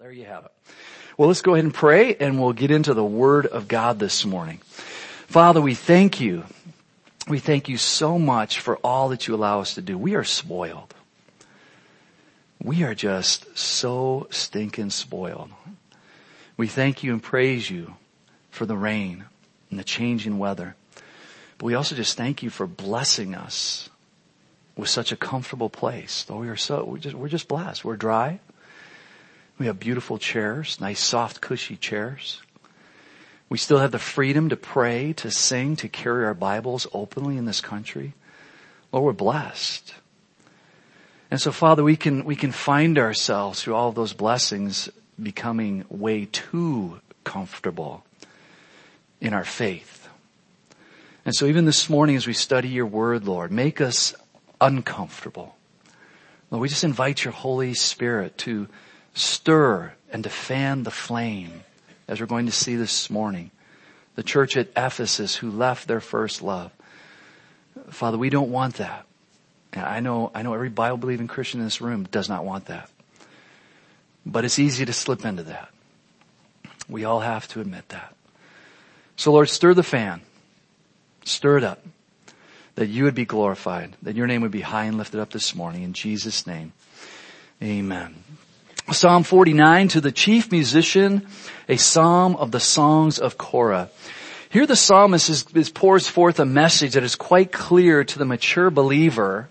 There you have it. Well, let's go ahead and pray and we'll get into the Word of God this morning. Father, we thank you. We thank you so much for all that you allow us to do. We are spoiled. We are just so stinking spoiled. We thank you and praise you for the rain and the changing weather. But we also just thank you for blessing us with such a comfortable place. Though we are so, we just, we're just blessed. We're dry. We have beautiful chairs, nice soft cushy chairs. We still have the freedom to pray, to sing, to carry our Bibles openly in this country. Lord, we're blessed. And so Father, we can, we can find ourselves through all of those blessings becoming way too comfortable in our faith. And so even this morning as we study your word, Lord, make us uncomfortable. Lord, we just invite your Holy Spirit to stir and to fan the flame as we're going to see this morning. The church at Ephesus who left their first love. Father, we don't want that. I know, I know every Bible believing Christian in this room does not want that. But it's easy to slip into that. We all have to admit that. So Lord, stir the fan. Stir it up. That you would be glorified. That your name would be high and lifted up this morning. In Jesus' name. Amen. Psalm 49 to the chief musician, a psalm of the songs of Korah. Here the psalmist is, is pours forth a message that is quite clear to the mature believer,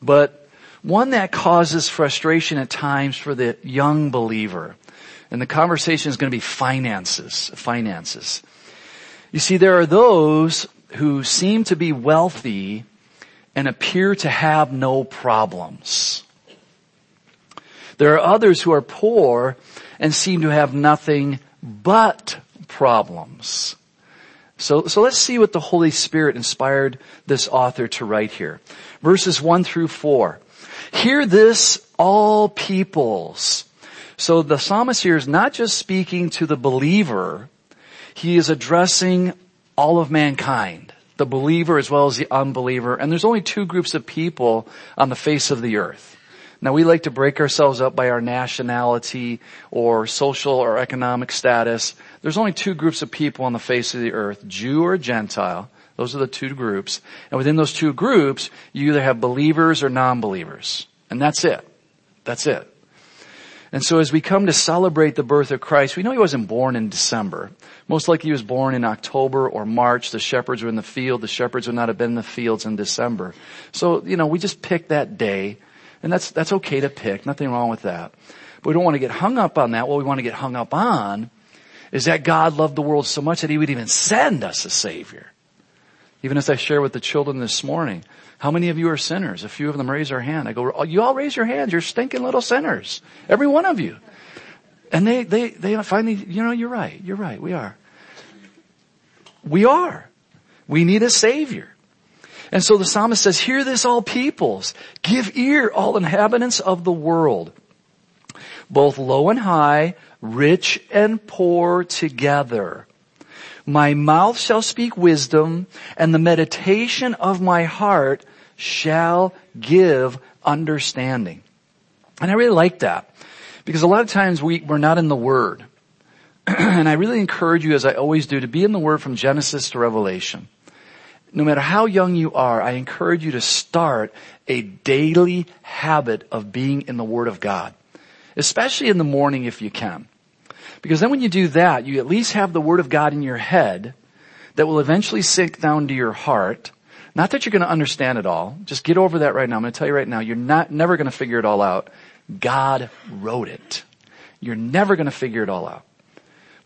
but one that causes frustration at times for the young believer. And the conversation is going to be finances, finances. You see, there are those who seem to be wealthy and appear to have no problems. There are others who are poor and seem to have nothing but problems. So, so let's see what the Holy Spirit inspired this author to write here. Verses one through four. Hear this, all peoples. So the psalmist here is not just speaking to the believer, he is addressing all of mankind. The believer as well as the unbeliever. And there's only two groups of people on the face of the earth. Now we like to break ourselves up by our nationality or social or economic status. There's only two groups of people on the face of the earth, Jew or Gentile. Those are the two groups. And within those two groups, you either have believers or non-believers. And that's it. That's it. And so as we come to celebrate the birth of Christ, we know he wasn't born in December. Most likely he was born in October or March. The shepherds were in the field. The shepherds would not have been in the fields in December. So, you know, we just pick that day and that's, that's okay to pick. Nothing wrong with that. But we don't want to get hung up on that. What we want to get hung up on is that God loved the world so much that he would even send us a savior. Even as I share with the children this morning, how many of you are sinners? A few of them raise their hand. I go, oh, you all raise your hands. You're stinking little sinners. Every one of you. And they, they, they finally, you know, you're right. You're right. We are. We are. We need a savior. And so the psalmist says, hear this all peoples. Give ear all inhabitants of the world. Both low and high, rich and poor together. My mouth shall speak wisdom and the meditation of my heart shall give understanding. And I really like that because a lot of times we, we're not in the Word. and I really encourage you, as I always do, to be in the Word from Genesis to Revelation no matter how young you are, I encourage you to start a daily habit of being in the Word of God. Especially in the morning if you can. Because then when you do that, you at least have the Word of God in your head that will eventually sink down to your heart. Not that you're going to understand it all. Just get over that right now. I'm going to tell you right now, you're not, never going to figure it all out. God wrote it. You're never going to figure it all out.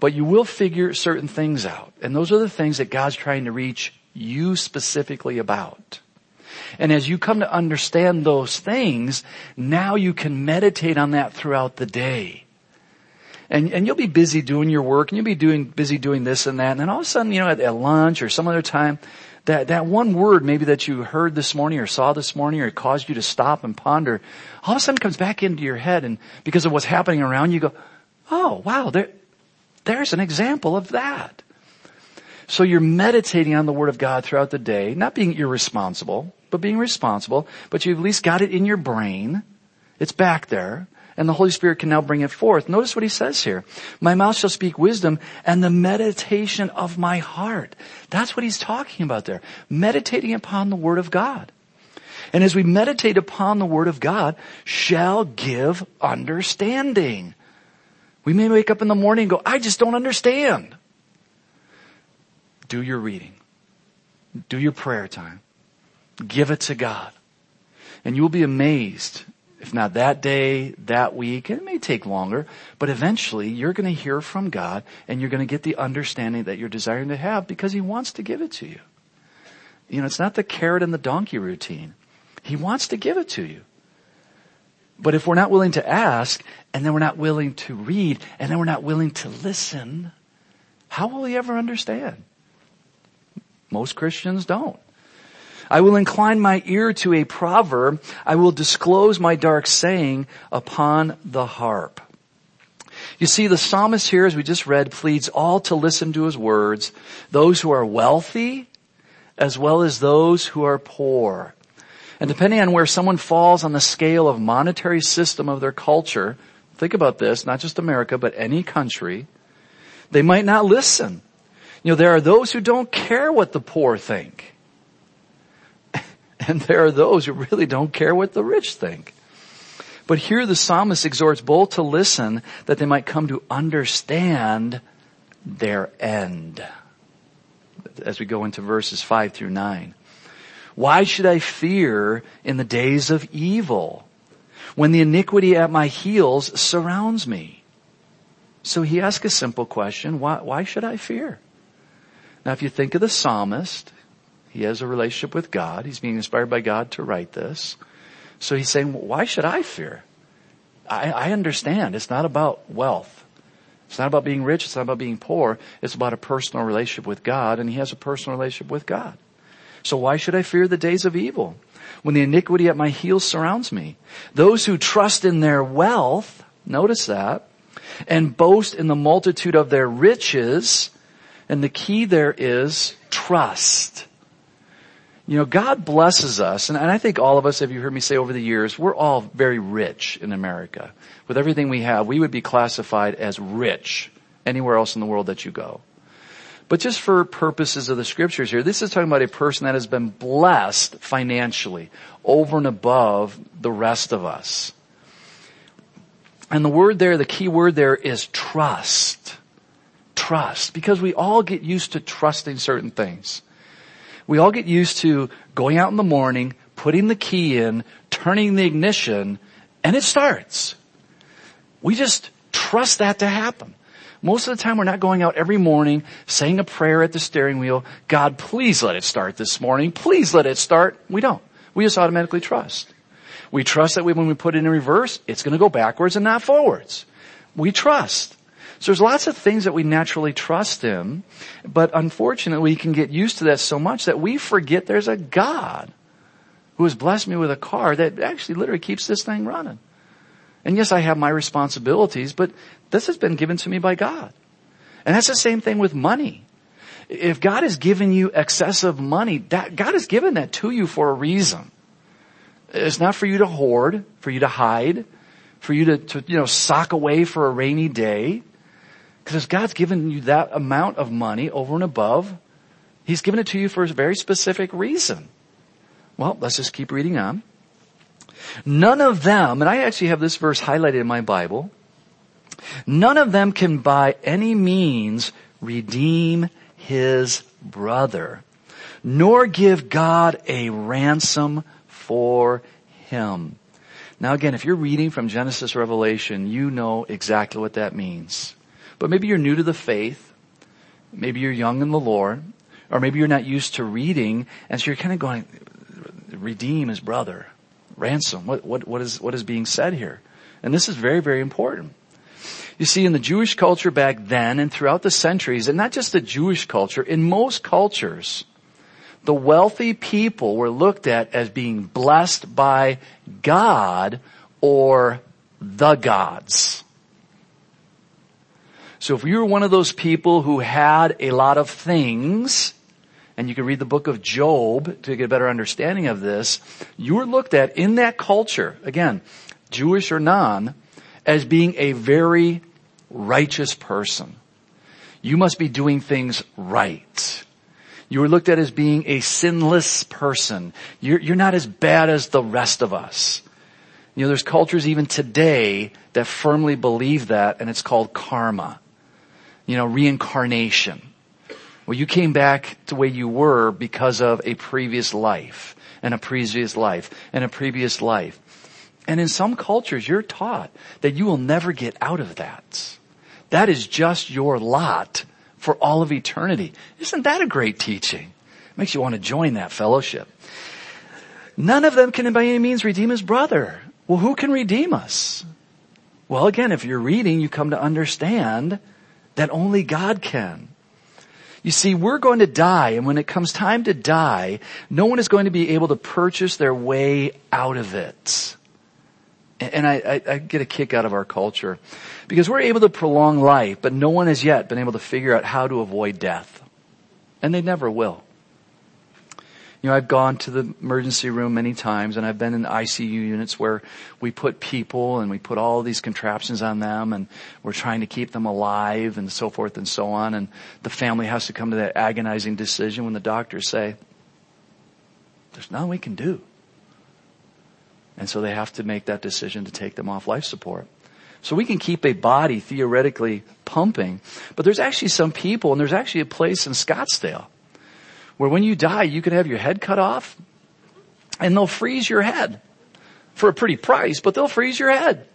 But you will figure certain things out. And those are the things that God's trying to reach you specifically about. And as you come to understand those things, now you can meditate on that throughout the day. And, and you'll be busy doing your work and you'll be doing, busy doing this and that. And then all of a sudden, you know, at, at lunch or some other time, that, that one word maybe that you heard this morning or saw this morning or caused you to stop and ponder, all of a sudden comes back into your head and because of what's happening around you, go, oh wow, there, there's an example of that. So you're meditating on the Word of God throughout the day, not being irresponsible, but being responsible, but you've at least got it in your brain. It's back there. and the Holy Spirit can now bring it forth. Notice what he says here. My mouth shall speak wisdom and the meditation of my heart. That's what he's talking about there. Meditating upon the Word of God. And as we meditate upon the Word of God, shall give understanding. We may wake up in the morning and go, I just don't understand. Do your reading. Do your prayer time. Give it to God. And you will be amazed, if not that day, that week, it may take longer, but eventually you're going to hear from God and you're going to get the understanding that you're desiring to have because He wants to give it to you. You know, it's not the carrot and the donkey routine. He wants to give it to you. But if we're not willing to ask, and then we're not willing to read, and then we're not willing to listen, how will we ever understand? Most Christians don't. I will incline my ear to a proverb. I will disclose my dark saying upon the harp. You see, the psalmist here, as we just read, pleads all to listen to his words, those who are wealthy, as well as those who are poor. And depending on where someone falls on the scale of monetary system of their culture, think about this, not just America, but any country, they might not listen. You know, there are those who don't care what the poor think. And there are those who really don't care what the rich think. But here the psalmist exhorts both to listen that they might come to understand their end. As we go into verses five through nine. Why should I fear in the days of evil when the iniquity at my heels surrounds me? So he asks a simple question. Why, why should I fear? Now if you think of the psalmist, he has a relationship with God. He's being inspired by God to write this. So he's saying, why should I fear? I, I understand. It's not about wealth. It's not about being rich. It's not about being poor. It's about a personal relationship with God and he has a personal relationship with God. So why should I fear the days of evil when the iniquity at my heels surrounds me? Those who trust in their wealth, notice that, and boast in the multitude of their riches, and the key there is trust. You know, God blesses us, and, I think all of us, have you heard me say over the years, we're all very rich in America. With everything we have, we would be classified as rich anywhere else in the world that you go. But just for purposes of the scriptures here, this is talking about a person that has been blessed financially over and above the rest of us. And the word there, the key word there is trust. Trust. Because we all get used to trusting certain things. We all get used to going out in the morning, putting the key in, turning the ignition, and it starts. We just trust that to happen. Most of the time we're not going out every morning saying a prayer at the steering wheel. God, please let it start this morning. Please let it start. We don't. We just automatically trust. We trust that when we put it in reverse, it's going to go backwards and not forwards. We trust. So there's lots of things that we naturally trust in, but unfortunately we can get used to that so much that we forget there's a God who has blessed me with a car that actually literally keeps this thing running. And yes, I have my responsibilities, but this has been given to me by God. And that's the same thing with money. If God has given you excessive money, that, God has given that to you for a reason. It's not for you to hoard, for you to hide, for you to, to you know, sock away for a rainy day. Because God's given you that amount of money over and above, He's given it to you for a very specific reason. Well, let's just keep reading on. None of them, and I actually have this verse highlighted in my Bible, none of them can by any means redeem his brother, nor give God a ransom for him. Now again, if you're reading from Genesis Revelation, you know exactly what that means. But maybe you're new to the faith, maybe you're young in the Lord, or maybe you're not used to reading, and so you're kind of going, redeem his brother ransom. What, what, what is, what is being said here? And this is very, very important. You see, in the Jewish culture back then and throughout the centuries, and not just the Jewish culture, in most cultures, the wealthy people were looked at as being blessed by God or the gods. So if you were one of those people who had a lot of things, and you can read the book of Job to get a better understanding of this, you were looked at in that culture, again, Jewish or non, as being a very righteous person. You must be doing things right. You were looked at as being a sinless person. You're, you're not as bad as the rest of us. You know, there's cultures even today that firmly believe that and it's called karma. You know, reincarnation. Well, you came back to where you were because of a previous life and a previous life and a previous life. And in some cultures, you're taught that you will never get out of that. That is just your lot for all of eternity. Isn't that a great teaching? Makes you want to join that fellowship. None of them can by any means redeem his brother. Well, who can redeem us? Well, again, if you're reading, you come to understand that only God can. You see, we're going to die, and when it comes time to die, no one is going to be able to purchase their way out of it. And I, I, I, get a kick out of our culture because we're able to prolong life, but no one has yet been able to figure out how to avoid death. And they never will. You know, I've gone to the emergency room many times and I've been in ICU units where we put people and we put all these contraptions on them and we're trying to keep them alive and so forth and so on. And the family has to come to that agonizing decision when the doctors say, there's nothing we can do. And so they have to make that decision to take them off life support. So we can keep a body theoretically pumping, but there's actually some people and there's actually a place in Scottsdale where when you die, you can have your head cut off and they'll freeze your head for a pretty price, but they'll freeze your head.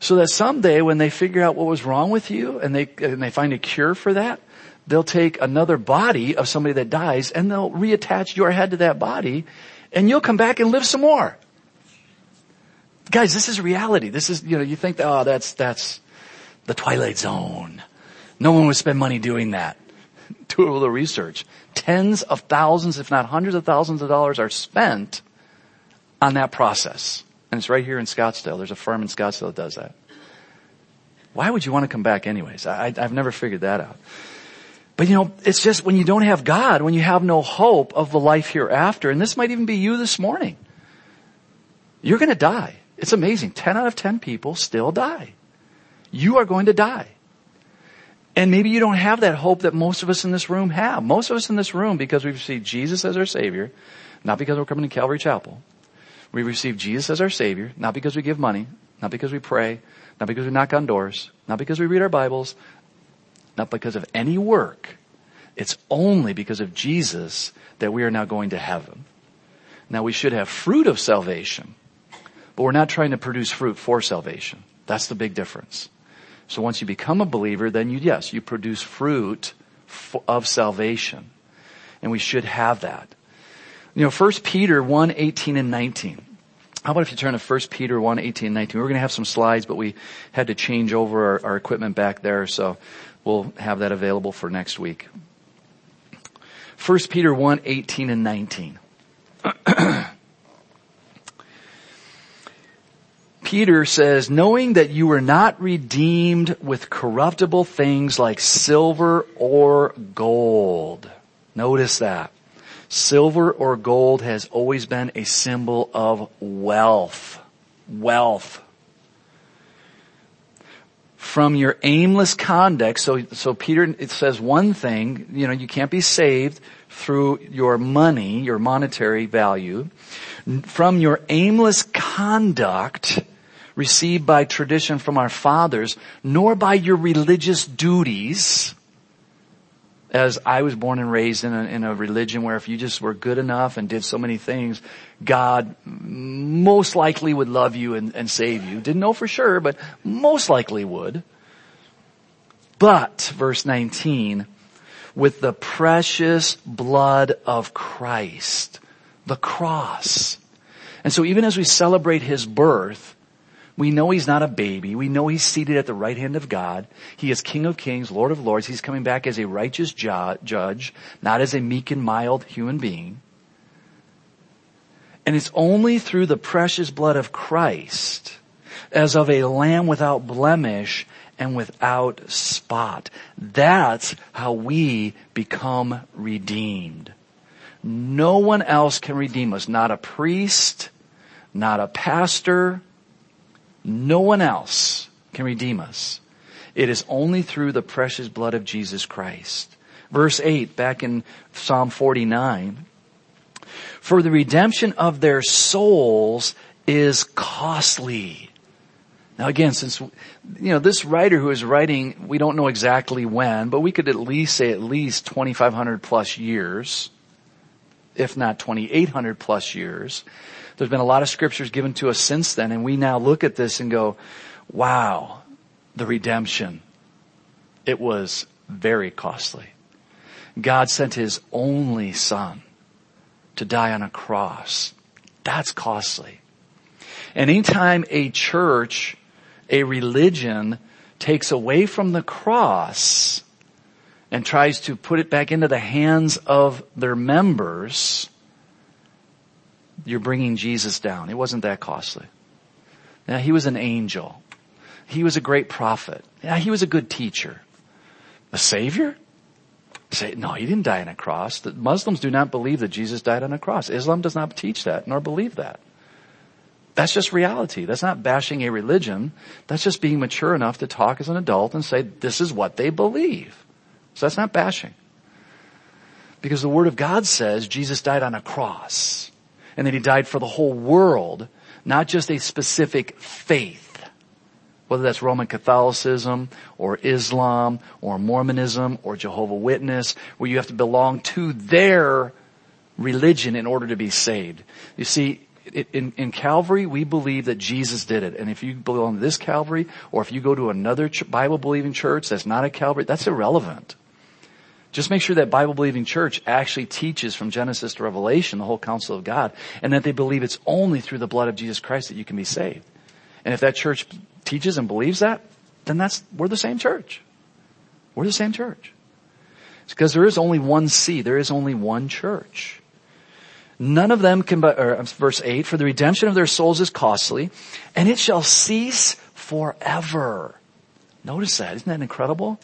So that someday when they figure out what was wrong with you and they, and they find a cure for that, they'll take another body of somebody that dies and they'll reattach your head to that body and you'll come back and live some more. Guys, this is reality. This is, you know, you think, oh, that's, that's the twilight zone. No one would spend money doing that. Do a little research tens of thousands, if not hundreds of thousands of dollars are spent on that process. And it's right here in Scottsdale. There's a firm in Scottsdale that does that. Why would you want to come back anyways? I, have never figured that out. But you know, it's just when you don't have God, when you have no hope of the life hereafter, and this might even be you this morning, you're going to die. It's amazing. 10 out of 10 people still die. You are going to die. And maybe you don't have that hope that most of us in this room have. Most of us in this room, because we've received Jesus as our Savior, not because we're coming to Calvary Chapel. We receive Jesus as our Savior, not because we give money, not because we pray, not because we knock on doors, not because we read our Bibles, not because of any work. It's only because of Jesus that we are now going to heaven. Now we should have fruit of salvation, but we're not trying to produce fruit for salvation. That's the big difference. So once you become a believer, then you, yes, you produce fruit of salvation. And we should have that. You know, 1 Peter 1, 18 and 19. How about if you turn to 1 Peter 1, 18 and 19? We're going to have some slides, but we had to change over our, our equipment back there, so we'll have that available for next week. 1 Peter 1, 18 and 19. Peter says, knowing that you were not redeemed with corruptible things like silver or gold. Notice that. Silver or gold has always been a symbol of wealth. Wealth. From your aimless conduct, so, so Peter, it says one thing, you know, you can't be saved through your money, your monetary value. From your aimless conduct, received by tradition from our fathers, nor by your religious duties. As I was born and raised in a, in a religion where if you just were good enough and did so many things, God most likely would love you and, and save you. Didn't know for sure, but most likely would. But, verse 19, with the precious blood of Christ, the cross. And so even as we celebrate His birth, we know he's not a baby. We know he's seated at the right hand of God. He is King of kings, Lord of lords. He's coming back as a righteous ju- judge, not as a meek and mild human being. And it's only through the precious blood of Christ, as of a lamb without blemish and without spot. That's how we become redeemed. No one else can redeem us. Not a priest, not a pastor, No one else can redeem us. It is only through the precious blood of Jesus Christ. Verse 8, back in Psalm 49. For the redemption of their souls is costly. Now again, since, you know, this writer who is writing, we don't know exactly when, but we could at least say at least 2,500 plus years, if not 2,800 plus years. There's been a lot of scriptures given to us since then, and we now look at this and go, wow, the redemption. It was very costly. God sent His only Son to die on a cross. That's costly. And anytime a church, a religion takes away from the cross and tries to put it back into the hands of their members, you're bringing Jesus down. It wasn't that costly. Now, he was an angel. He was a great prophet. Yeah, he was a good teacher. A savior? Say, no, he didn't die on a cross. The Muslims do not believe that Jesus died on a cross. Islam does not teach that, nor believe that. That's just reality. That's not bashing a religion. That's just being mature enough to talk as an adult and say, this is what they believe. So that's not bashing. Because the Word of God says Jesus died on a cross. And that He died for the whole world, not just a specific faith whether that's Roman Catholicism or Islam or Mormonism or Jehovah Witness, where you have to belong to their religion in order to be saved. You see, in, in Calvary, we believe that Jesus did it. And if you belong to this Calvary, or if you go to another Bible believing church that's not a Calvary, that's irrelevant. Just make sure that Bible believing church actually teaches from Genesis to Revelation the whole counsel of God, and that they believe it's only through the blood of Jesus Christ that you can be saved. And if that church teaches and believes that, then that's, we're the same church. We're the same church. It's because there is only one sea. There is only one church. None of them can, or verse 8, for the redemption of their souls is costly, and it shall cease forever. Notice that. Isn't that incredible?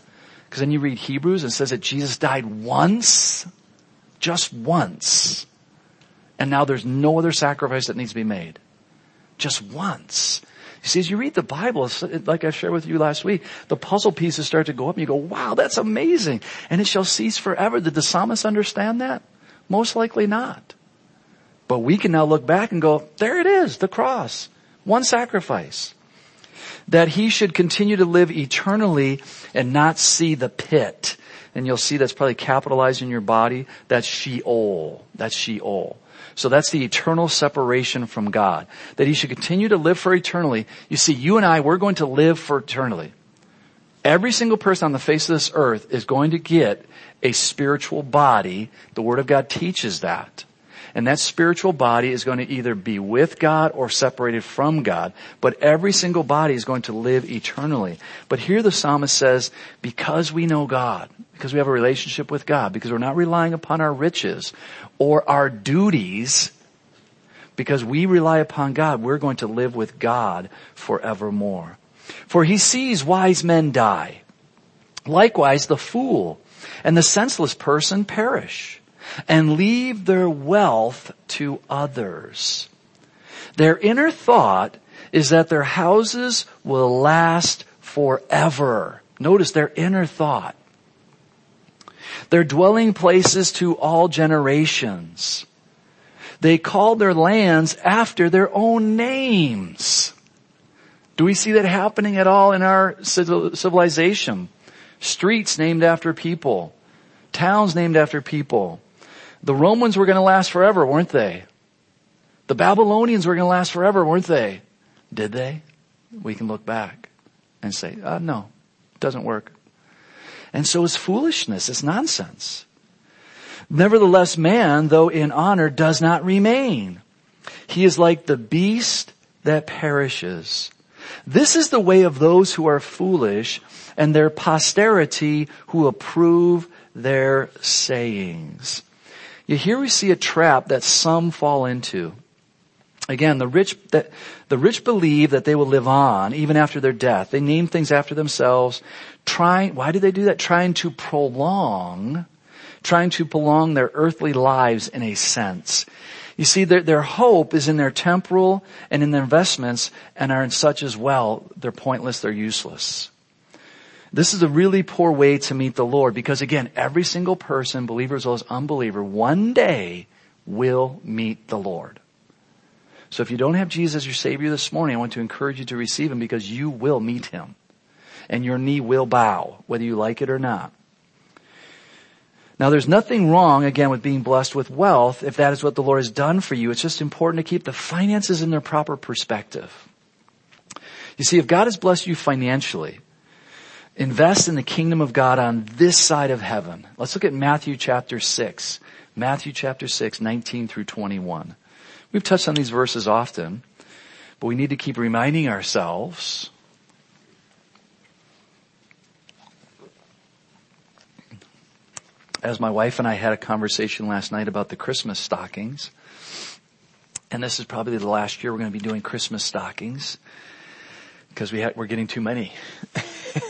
Because then you read Hebrews and says that Jesus died once, just once. And now there's no other sacrifice that needs to be made. Just once. You see, as you read the Bible, like I shared with you last week, the puzzle pieces start to go up and you go, wow, that's amazing. And it shall cease forever. Did the psalmist understand that? Most likely not. But we can now look back and go, there it is, the cross. One sacrifice. That he should continue to live eternally and not see the pit. And you'll see that's probably capitalized in your body. That's Sheol. That's Sheol. So that's the eternal separation from God. That he should continue to live for eternally. You see, you and I, we're going to live for eternally. Every single person on the face of this earth is going to get a spiritual body. The Word of God teaches that. And that spiritual body is going to either be with God or separated from God. But every single body is going to live eternally. But here the psalmist says, because we know God, because we have a relationship with God, because we're not relying upon our riches or our duties, because we rely upon God, we're going to live with God forevermore. For he sees wise men die. Likewise, the fool and the senseless person perish and leave their wealth to others. Their inner thought is that their houses will last forever. Notice their inner thought. Their dwelling places to all generations. They call their lands after their own names. Do we see that happening at all in our civilization? Streets named after people. Towns named after people. The Romans were going to last forever, weren't they? The Babylonians were going to last forever, weren't they? Did they? We can look back and say, uh, no, it doesn't work. And so it's foolishness. It's nonsense. Nevertheless, man, though in honor, does not remain. He is like the beast that perishes. This is the way of those who are foolish and their posterity who approve their sayings. Here we see a trap that some fall into. Again, the rich, that, the rich believe that they will live on even after their death. They name things after themselves, trying, why do they do that? Trying to prolong, trying to prolong their earthly lives in a sense. You see, their, their hope is in their temporal and in their investments and are in such as well, they're pointless, they're useless. This is a really poor way to meet the Lord because again, every single person, believer as well as unbeliever, one day will meet the Lord. So if you don't have Jesus as your Savior this morning, I want to encourage you to receive Him because you will meet Him. And your knee will bow, whether you like it or not. Now there's nothing wrong, again, with being blessed with wealth if that is what the Lord has done for you. It's just important to keep the finances in their proper perspective. You see, if God has blessed you financially, invest in the kingdom of God on this side of heaven. Let's look at Matthew chapter 6. Matthew chapter 6, 19 through 21. We've touched on these verses often, but we need to keep reminding ourselves as my wife and I had a conversation last night about the Christmas stockings, and this is probably the last year we're going to be doing Christmas stockings because we ha- we're getting too many.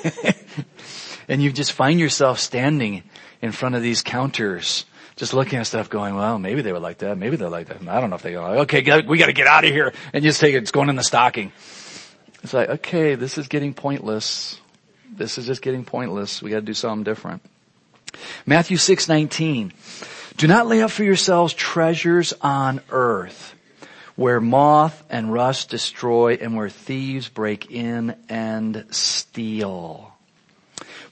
and you just find yourself standing in front of these counters, just looking at stuff going, well, maybe they would like that. Maybe they're like that. I don't know if they go, okay, we got to get out of here and just take it. It's going in the stocking. It's like, okay, this is getting pointless. This is just getting pointless. We got to do something different. Matthew 6:19. Do not lay up for yourselves treasures on earth where moth and rust destroy and where thieves break in and steal.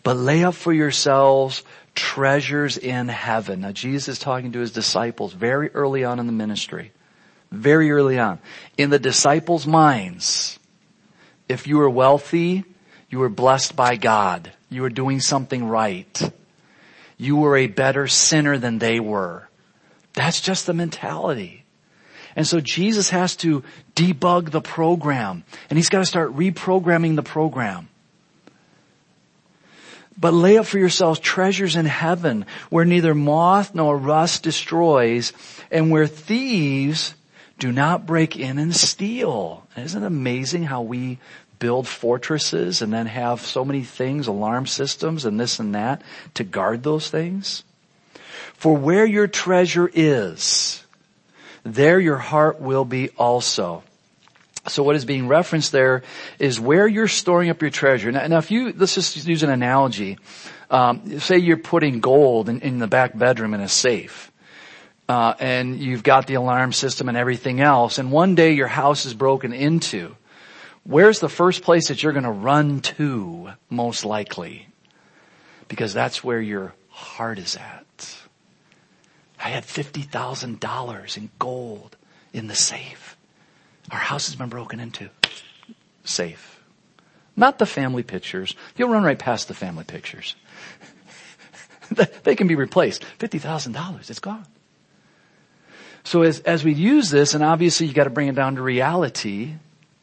But lay up for yourselves treasures in heaven. Now Jesus is talking to his disciples very early on in the ministry. Very early on. In the disciples' minds, if you were wealthy, you were blessed by God. You were doing something right you were a better sinner than they were. That's just the mentality. And so Jesus has to debug the program and he's got to start reprogramming the program. But lay up for yourselves treasures in heaven where neither moth nor rust destroys and where thieves do not break in and steal. Isn't it amazing how we build fortresses and then have so many things, alarm systems and this and that to guard those things? For where your treasure is, there your heart will be also. So what is being referenced there is where you're storing up your treasure. Now, now if you, let's just use an analogy. Um, say you're putting gold in, in, the back bedroom in a safe. Uh, and you've got the alarm system and everything else, and one day your house is broken into, where's the first place that you're going to run to most likely? Because that's where your heart is at. I had $50,000 in gold in the safe. Our house has been broken into. Safe. Not the family pictures. You'll run right past the family pictures. they can be replaced. $50,000, it's gone. So as, as we use this, and obviously you gotta bring it down to reality,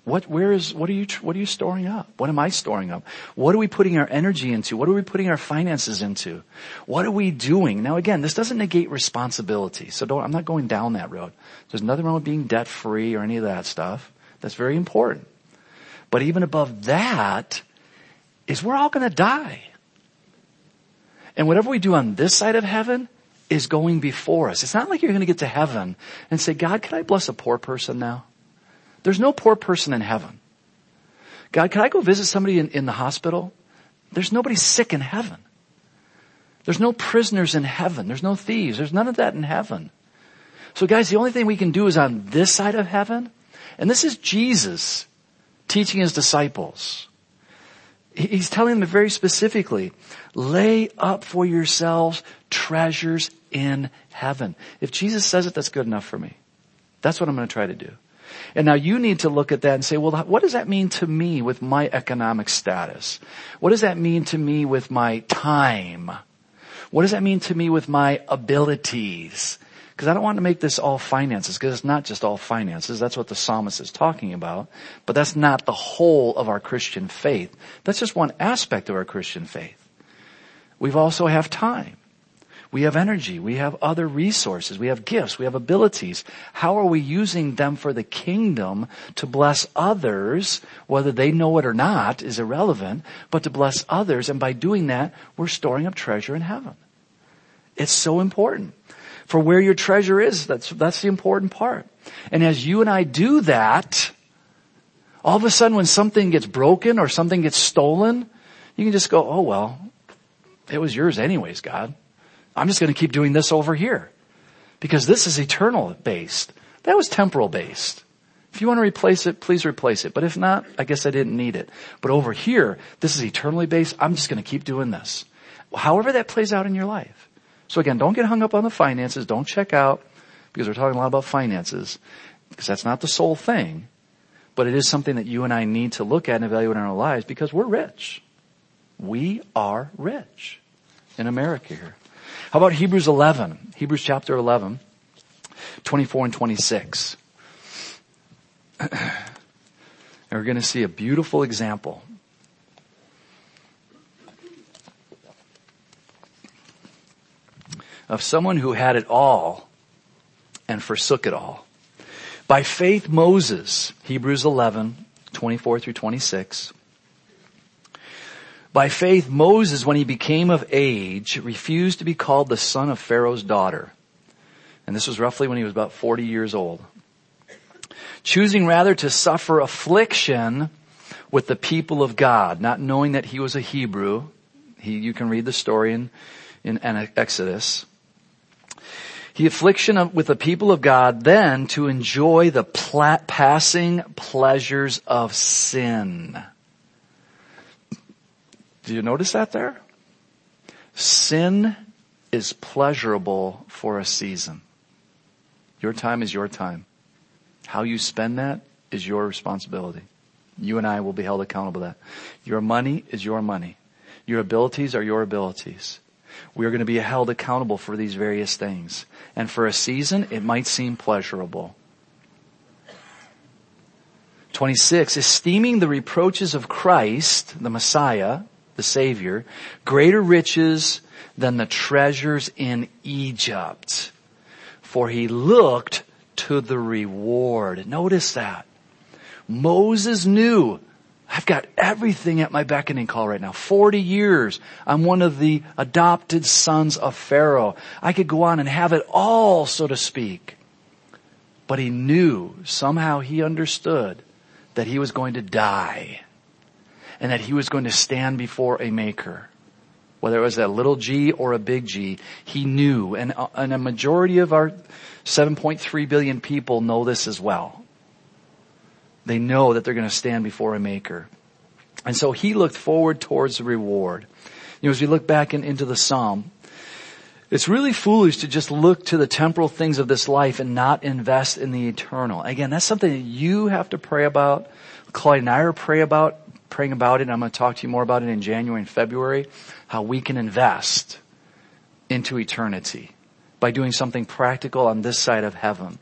what, where is, what are you, what are you storing up? What am I storing up? What are we putting our energy into? What are we putting our finances into? What are we doing? Now again, this doesn't negate responsibility. So don't, I'm not going down that road. There's nothing wrong with being debt free or any of that stuff. That's very important. But even above that is we're all gonna die. And whatever we do on this side of heaven is going before us. It's not like you're gonna get to heaven and say, God, can I bless a poor person now? There's no poor person in heaven. God, can I go visit somebody in, in the hospital? There's nobody sick in heaven. There's no prisoners in heaven. There's no thieves. There's none of that in heaven. So guys, the only thing we can do is on this side of heaven. And this is Jesus teaching his disciples. He's telling them very specifically, lay up for yourselves treasures in heaven. If Jesus says it, that's good enough for me. That's what I'm going to try to do. And now you need to look at that and say, well, what does that mean to me with my economic status? What does that mean to me with my time? What does that mean to me with my abilities? Because I don't want to make this all finances, because it's not just all finances. That's what the psalmist is talking about. But that's not the whole of our Christian faith. That's just one aspect of our Christian faith. We also have time. We have energy. We have other resources. We have gifts. We have abilities. How are we using them for the kingdom to bless others? Whether they know it or not is irrelevant, but to bless others. And by doing that, we're storing up treasure in heaven. It's so important. For where your treasure is, that's, that's the important part. And as you and I do that, all of a sudden when something gets broken or something gets stolen, you can just go, oh well, it was yours anyways, God. I'm just going to keep doing this over here. Because this is eternal based. That was temporal based. If you want to replace it, please replace it. But if not, I guess I didn't need it. But over here, this is eternally based. I'm just going to keep doing this. However that plays out in your life. So again, don't get hung up on the finances. Don't check out because we're talking a lot about finances because that's not the sole thing. But it is something that you and I need to look at and evaluate in our lives because we're rich. We are rich in America here. How about Hebrews 11? Hebrews chapter 11, 24 and 26. and we're going to see a beautiful example. Of someone who had it all and forsook it all. By faith Moses, Hebrews 11, 24 through 26, by faith, Moses, when he became of age, refused to be called the son of Pharaoh's daughter. And this was roughly when he was about 40 years old. Choosing rather to suffer affliction with the people of God, not knowing that he was a Hebrew. He, you can read the story in, in Exodus. He affliction with the people of God then to enjoy the pla- passing pleasures of sin. Do you notice that there? Sin is pleasurable for a season. Your time is your time. How you spend that is your responsibility. You and I will be held accountable to that. Your money is your money. Your abilities are your abilities. We are going to be held accountable for these various things. And for a season, it might seem pleasurable. 26, esteeming the reproaches of Christ, the Messiah, the Savior, greater riches than the treasures in Egypt. For he looked to the reward. Notice that. Moses knew I've got everything at my beckoning call right now. 40 years. I'm one of the adopted sons of Pharaoh. I could go on and have it all, so to speak. But he knew, somehow he understood that he was going to die and that he was going to stand before a maker. Whether it was a little g or a big G, he knew, and, uh, and a majority of our 7.3 billion people know this as well. They know that they're going to stand before a maker. And so he looked forward towards the reward. You know, as we look back in, into the Psalm, it's really foolish to just look to the temporal things of this life and not invest in the eternal. Again, that's something that you have to pray about. Clyde and I are pray about, praying about it, I'm going to talk to you more about it in January and February, how we can invest into eternity by doing something practical on this side of heaven.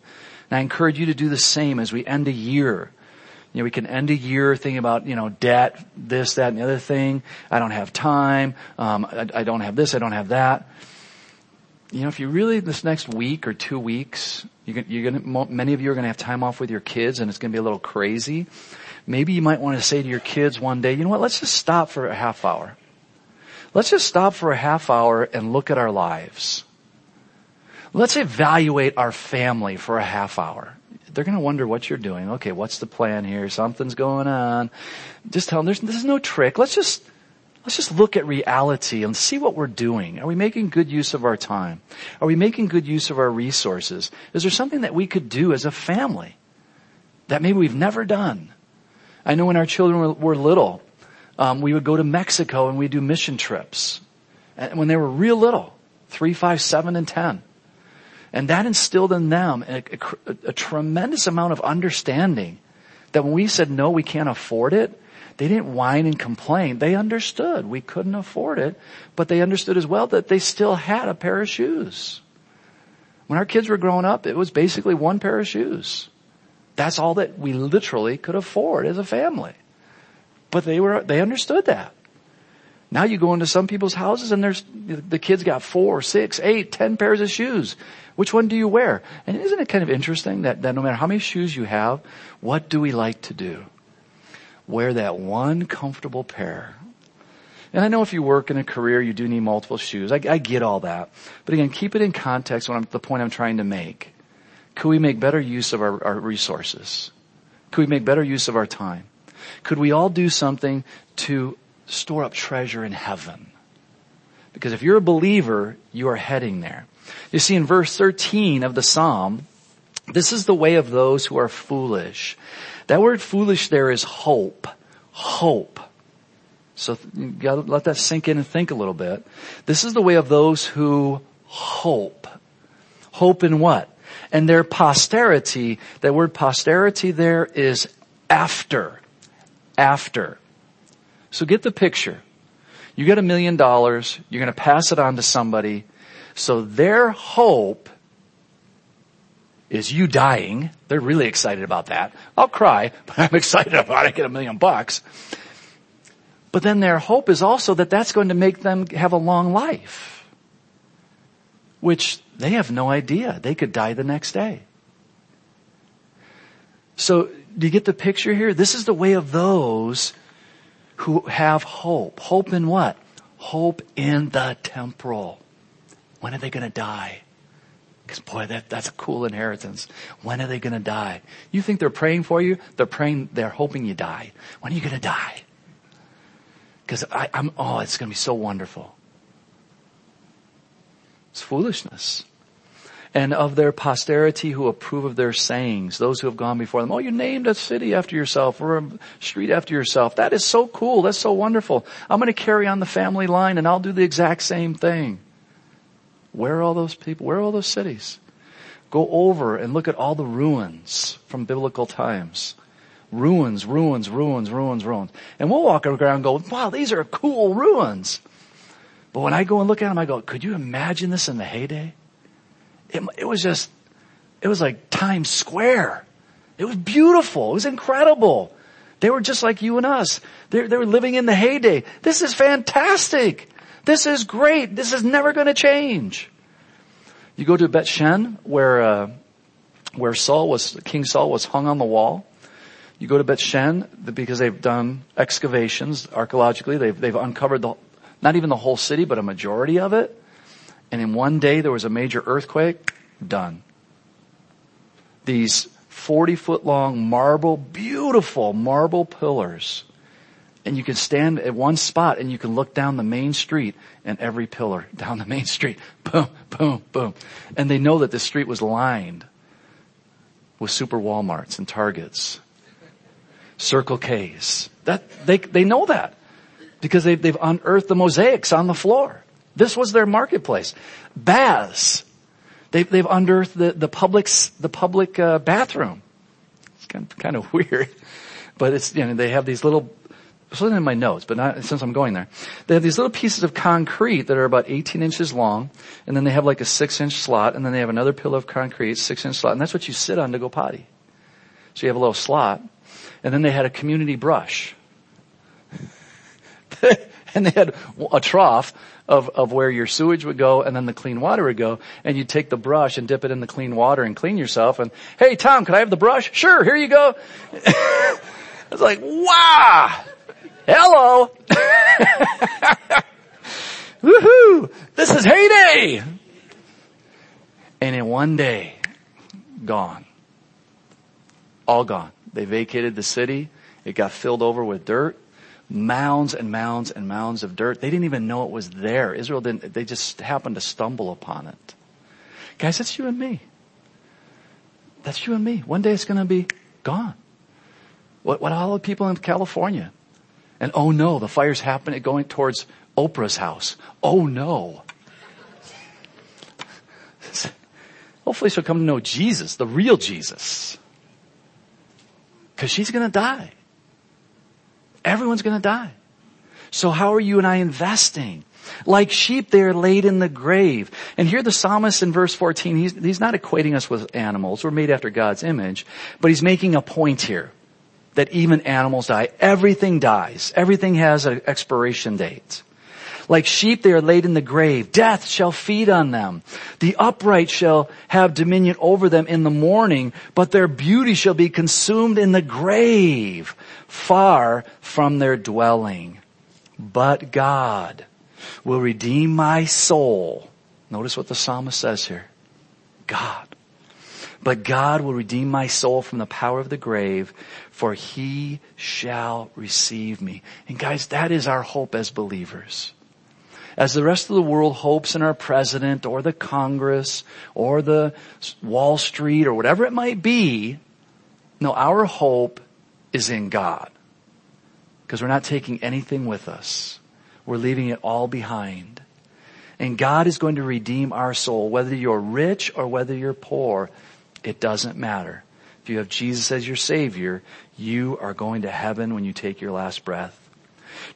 And I encourage you to do the same as we end a year. You know, we can end a year thinking about, you know, debt, this, that, and the other thing. I don't have time. Um, I, I don't have this. I don't have that. You know, if you really, this next week or two weeks, you're, you're gonna, many of you are going to have time off with your kids and it's going to be a little crazy. Maybe you might want to say to your kids one day, you know what, let's just stop for a half hour. Let's just stop for a half hour and look at our lives. Let's evaluate our family for a half hour. They're going to wonder what you're doing. Okay, what's the plan here? Something's going on. Just tell them there's, there's no trick. Let's just, let's just look at reality and see what we're doing. Are we making good use of our time? Are we making good use of our resources? Is there something that we could do as a family that maybe we've never done? I know when our children were, little, um, we would go to Mexico and we'd do mission trips. And when they were real little, three, five, seven, and ten. And that instilled in them a, a, a, tremendous amount of understanding that when we said no, we can't afford it, they didn't whine and complain. They understood we couldn't afford it, but they understood as well that they still had a pair of shoes. When our kids were growing up, it was basically one pair of shoes. That's all that we literally could afford as a family. But they were, they understood that. Now you go into some people's houses and there's, the kids got four, six, eight, ten pairs of shoes. Which one do you wear? And isn't it kind of interesting that, that no matter how many shoes you have, what do we like to do? Wear that one comfortable pair. And I know if you work in a career, you do need multiple shoes. I, I get all that. But again, keep it in context when I'm, the point I'm trying to make. Could we make better use of our, our resources? Could we make better use of our time? Could we all do something to store up treasure in heaven? Because if you're a believer, you are heading there. You see in verse 13 of the Psalm, this is the way of those who are foolish. That word foolish there is hope. Hope. So you gotta let that sink in and think a little bit. This is the way of those who hope. Hope in what? And their posterity, that word posterity there is after. After. So get the picture. You get a million dollars, you're gonna pass it on to somebody, so their hope is you dying. They're really excited about that. I'll cry, but I'm excited about it. I Get a million bucks. But then their hope is also that that's going to make them have a long life. Which they have no idea. They could die the next day. So, do you get the picture here? This is the way of those who have hope. Hope in what? Hope in the temporal. When are they going to die? Because boy, that, that's a cool inheritance. When are they going to die? You think they're praying for you? They're praying, they're hoping you die. When are you going to die? Because I'm, oh, it's going to be so wonderful. It's foolishness. And of their posterity who approve of their sayings, those who have gone before them. Oh, you named a city after yourself or a street after yourself. That is so cool. That's so wonderful. I'm going to carry on the family line and I'll do the exact same thing. Where are all those people? Where are all those cities? Go over and look at all the ruins from biblical times. Ruins, ruins, ruins, ruins, ruins. And we'll walk around and go, wow, these are cool ruins. But when I go and look at them, I go, could you imagine this in the heyday? It, it was just, it was like Times Square. It was beautiful. It was incredible. They were just like you and us. They, they were living in the heyday. This is fantastic. This is great. This is never going to change. You go to Beit She'an, where uh, where Saul was, King Saul was hung on the wall. You go to Beit She'an because they've done excavations archaeologically. They've they've uncovered the not even the whole city, but a majority of it. And in one day there was a major earthquake. Done. These 40 foot long marble, beautiful marble pillars and you can stand at one spot and you can look down the main street and every pillar down the main street, boom, boom, boom. And they know that the street was lined with super Walmarts and Targets, Circle K's. That, they, they know that because they, they've unearthed the mosaics on the floor. This was their marketplace. Baths. They've, they've unearthed the, the public, the public uh, bathroom. It's kind of, kind of weird, but it's, you know, they have these little it's in my notes, but not since I'm going there. They have these little pieces of concrete that are about 18 inches long, and then they have like a six inch slot, and then they have another pillar of concrete, six inch slot, and that's what you sit on to go potty. So you have a little slot, and then they had a community brush. and they had a trough of, of where your sewage would go and then the clean water would go and you'd take the brush and dip it in the clean water and clean yourself and, hey Tom, can I have the brush? Sure, here you go. it's like, wow! Hello! Woohoo! This is heyday! And in one day, gone. All gone. They vacated the city. It got filled over with dirt. Mounds and mounds and mounds of dirt. They didn't even know it was there. Israel didn't, they just happened to stumble upon it. Guys, that's you and me. That's you and me. One day it's gonna be gone. What, what all the people in California? And oh no, the fire's happening going towards Oprah's house. Oh no. Hopefully she'll come to know Jesus, the real Jesus. Cause she's gonna die. Everyone's gonna die. So how are you and I investing? Like sheep, they are laid in the grave. And here the psalmist in verse 14, he's, he's not equating us with animals. We're made after God's image, but he's making a point here that even animals die. Everything dies. Everything has an expiration date. Like sheep, they are laid in the grave. Death shall feed on them. The upright shall have dominion over them in the morning, but their beauty shall be consumed in the grave, far from their dwelling. but God will redeem my soul. Notice what the psalmist says here. God. But God will redeem my soul from the power of the grave, for he shall receive me. And guys, that is our hope as believers. As the rest of the world hopes in our president or the Congress or the Wall Street or whatever it might be, no, our hope is in God. Because we're not taking anything with us. We're leaving it all behind. And God is going to redeem our soul, whether you're rich or whether you're poor. It doesn't matter. If you have Jesus as your Savior, you are going to heaven when you take your last breath.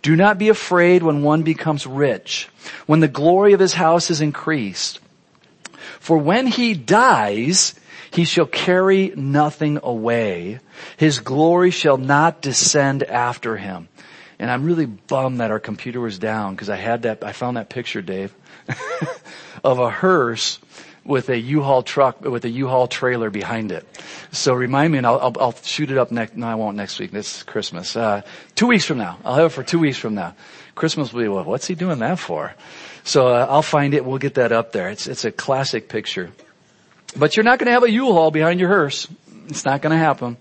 Do not be afraid when one becomes rich, when the glory of his house is increased. For when he dies, he shall carry nothing away. His glory shall not descend after him. And I'm really bummed that our computer was down because I had that, I found that picture, Dave, of a hearse with a U-Haul truck, with a U-Haul trailer behind it. So remind me and I'll, I'll, I'll shoot it up next, no I won't next week, this is Christmas. Uh, two weeks from now. I'll have it for two weeks from now. Christmas will be, well, what's he doing that for? So uh, I'll find it, we'll get that up there. It's, it's a classic picture. But you're not gonna have a U-Haul behind your hearse. It's not gonna happen.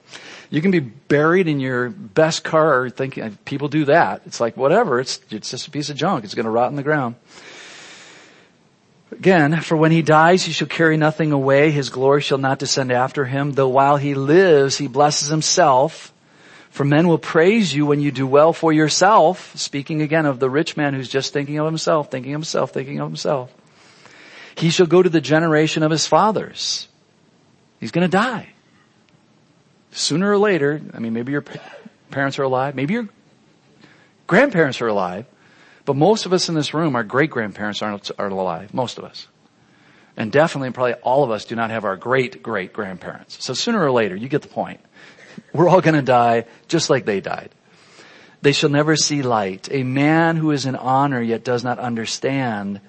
You can be buried in your best car thinking, uh, people do that. It's like, whatever, it's, it's just a piece of junk. It's gonna rot in the ground. Again, for when he dies, he shall carry nothing away. His glory shall not descend after him. Though while he lives, he blesses himself. For men will praise you when you do well for yourself. Speaking again of the rich man who's just thinking of himself, thinking of himself, thinking of himself. He shall go to the generation of his fathers. He's gonna die. Sooner or later, I mean, maybe your parents are alive, maybe your grandparents are alive, but most of us in this room, our great grandparents aren't, aren't alive. Most of us. And definitely, probably all of us do not have our great great grandparents. So sooner or later, you get the point. We're all gonna die just like they died. They shall never see light. A man who is in honor yet does not understand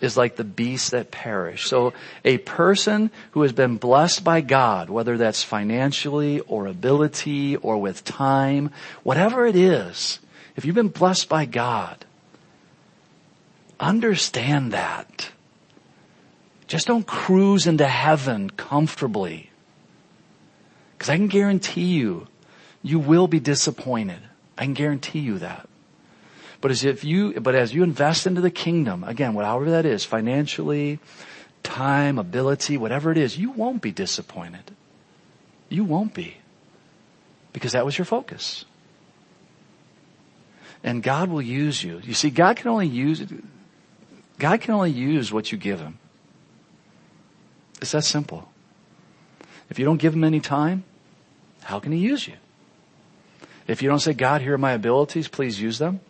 is like the beasts that perish. So a person who has been blessed by God, whether that's financially or ability or with time, whatever it is, if you've been blessed by God, understand that. Just don't cruise into heaven comfortably. Cause I can guarantee you, you will be disappointed. I can guarantee you that. But as if you, but as you invest into the kingdom, again, whatever that is, financially, time, ability, whatever it is, you won't be disappointed. You won't be. Because that was your focus. And God will use you. You see, God can only use, God can only use what you give Him. It's that simple. If you don't give Him any time, how can He use you? If you don't say, God, here are my abilities, please use them,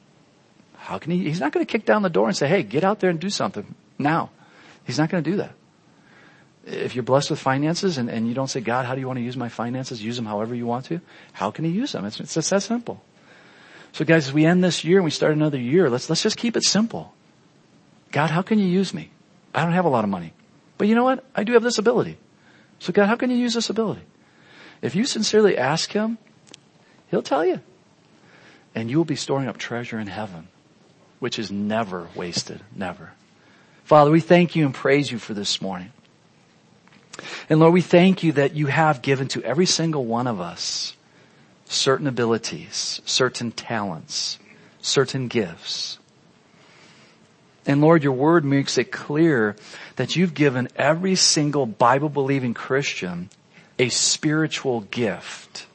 how can he, he's not going to kick down the door and say, hey, get out there and do something now. He's not going to do that. If you're blessed with finances and, and you don't say, God, how do you want to use my finances? Use them however you want to. How can he use them? It's, it's just that simple. So guys, as we end this year and we start another year, let's, let's just keep it simple. God, how can you use me? I don't have a lot of money. But you know what? I do have this ability. So God, how can you use this ability? If you sincerely ask Him, He'll tell you. And you will be storing up treasure in heaven which is never wasted, never. Father, we thank you and praise you for this morning. And Lord, we thank you that you have given to every single one of us certain abilities, certain talents, certain gifts. And Lord, your word makes it clear that you've given every single Bible believing Christian a spiritual gift.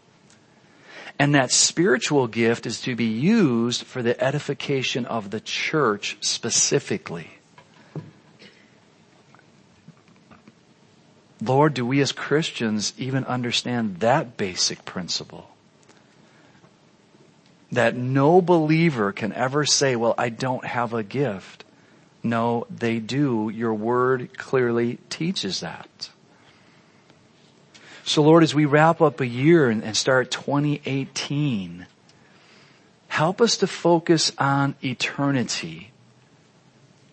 And that spiritual gift is to be used for the edification of the church specifically. Lord, do we as Christians even understand that basic principle? That no believer can ever say, well, I don't have a gift. No, they do. Your word clearly teaches that. So Lord, as we wrap up a year and, start 2018, help us to focus on eternity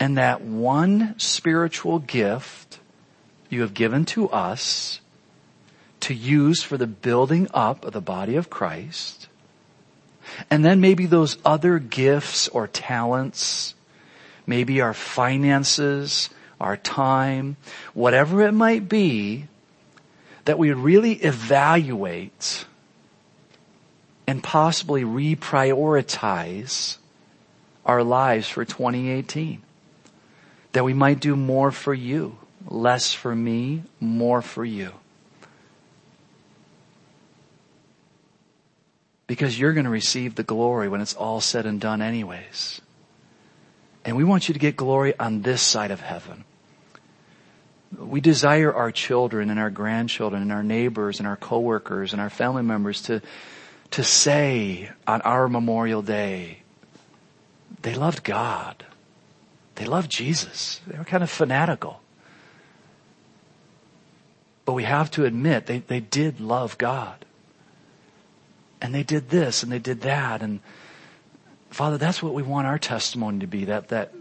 and that one spiritual gift you have given to us to use for the building up of the body of Christ. And then maybe those other gifts or talents, maybe our finances, our time, whatever it might be, that we really evaluate and possibly reprioritize our lives for 2018. That we might do more for you, less for me, more for you. Because you're going to receive the glory when it's all said and done anyways. And we want you to get glory on this side of heaven. We desire our children and our grandchildren and our neighbors and our coworkers and our family members to, to say on our Memorial Day, they loved God. They loved Jesus. They were kind of fanatical. But we have to admit they, they did love God. And they did this and they did that. And Father, that's what we want our testimony to be, that, that,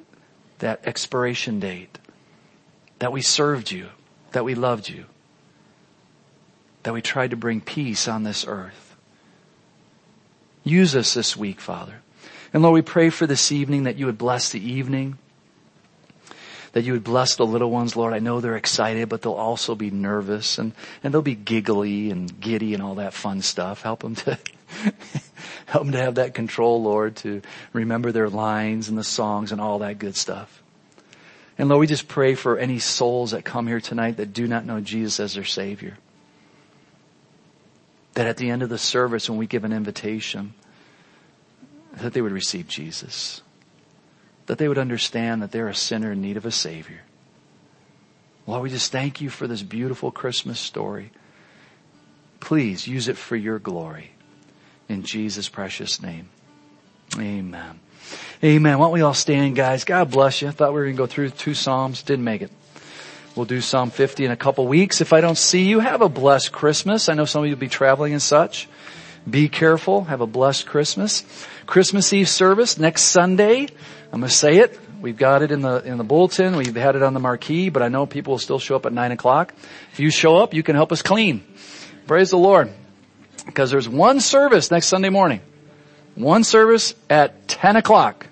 that expiration date that we served you, that we loved you, that we tried to bring peace on this earth. Use us this week, Father. And Lord, we pray for this evening that you would bless the evening, that you would bless the little ones, Lord. I know they're excited, but they'll also be nervous and, and they'll be giggly and giddy and all that fun stuff. Help them to, help them to have that control, Lord, to remember their lines and the songs and all that good stuff. And Lord, we just pray for any souls that come here tonight that do not know Jesus as their Savior. That at the end of the service, when we give an invitation, that they would receive Jesus. That they would understand that they're a sinner in need of a Savior. Lord, we just thank you for this beautiful Christmas story. Please use it for your glory. In Jesus' precious name. Amen. Amen. Why don't we all stand, guys? God bless you. I thought we were going to go through two Psalms. Didn't make it. We'll do Psalm 50 in a couple weeks. If I don't see you, have a blessed Christmas. I know some of you will be traveling and such. Be careful. Have a blessed Christmas. Christmas Eve service next Sunday. I'm going to say it. We've got it in the, in the bulletin. We've had it on the marquee, but I know people will still show up at nine o'clock. If you show up, you can help us clean. Praise the Lord. Because there's one service next Sunday morning. One service at 10 o'clock.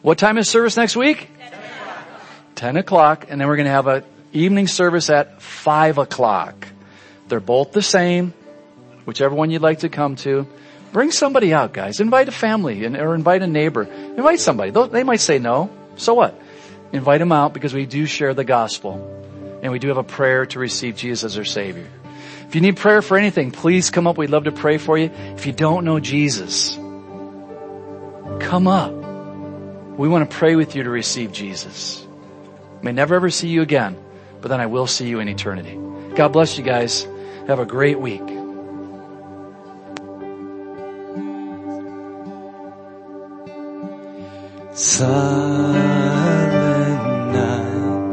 What time is service next week? 10 o'clock. 10 o'clock, and then we're going to have an evening service at 5 o'clock. They're both the same, whichever one you'd like to come to. Bring somebody out, guys. Invite a family and, or invite a neighbor. Invite somebody. They might say no. So what? Invite them out because we do share the gospel and we do have a prayer to receive Jesus as our Savior. If you need prayer for anything, please come up. We'd love to pray for you. If you don't know Jesus, Come up. We want to pray with you to receive Jesus. May never ever see you again, but then I will see you in eternity. God bless you guys. Have a great week. Silent night,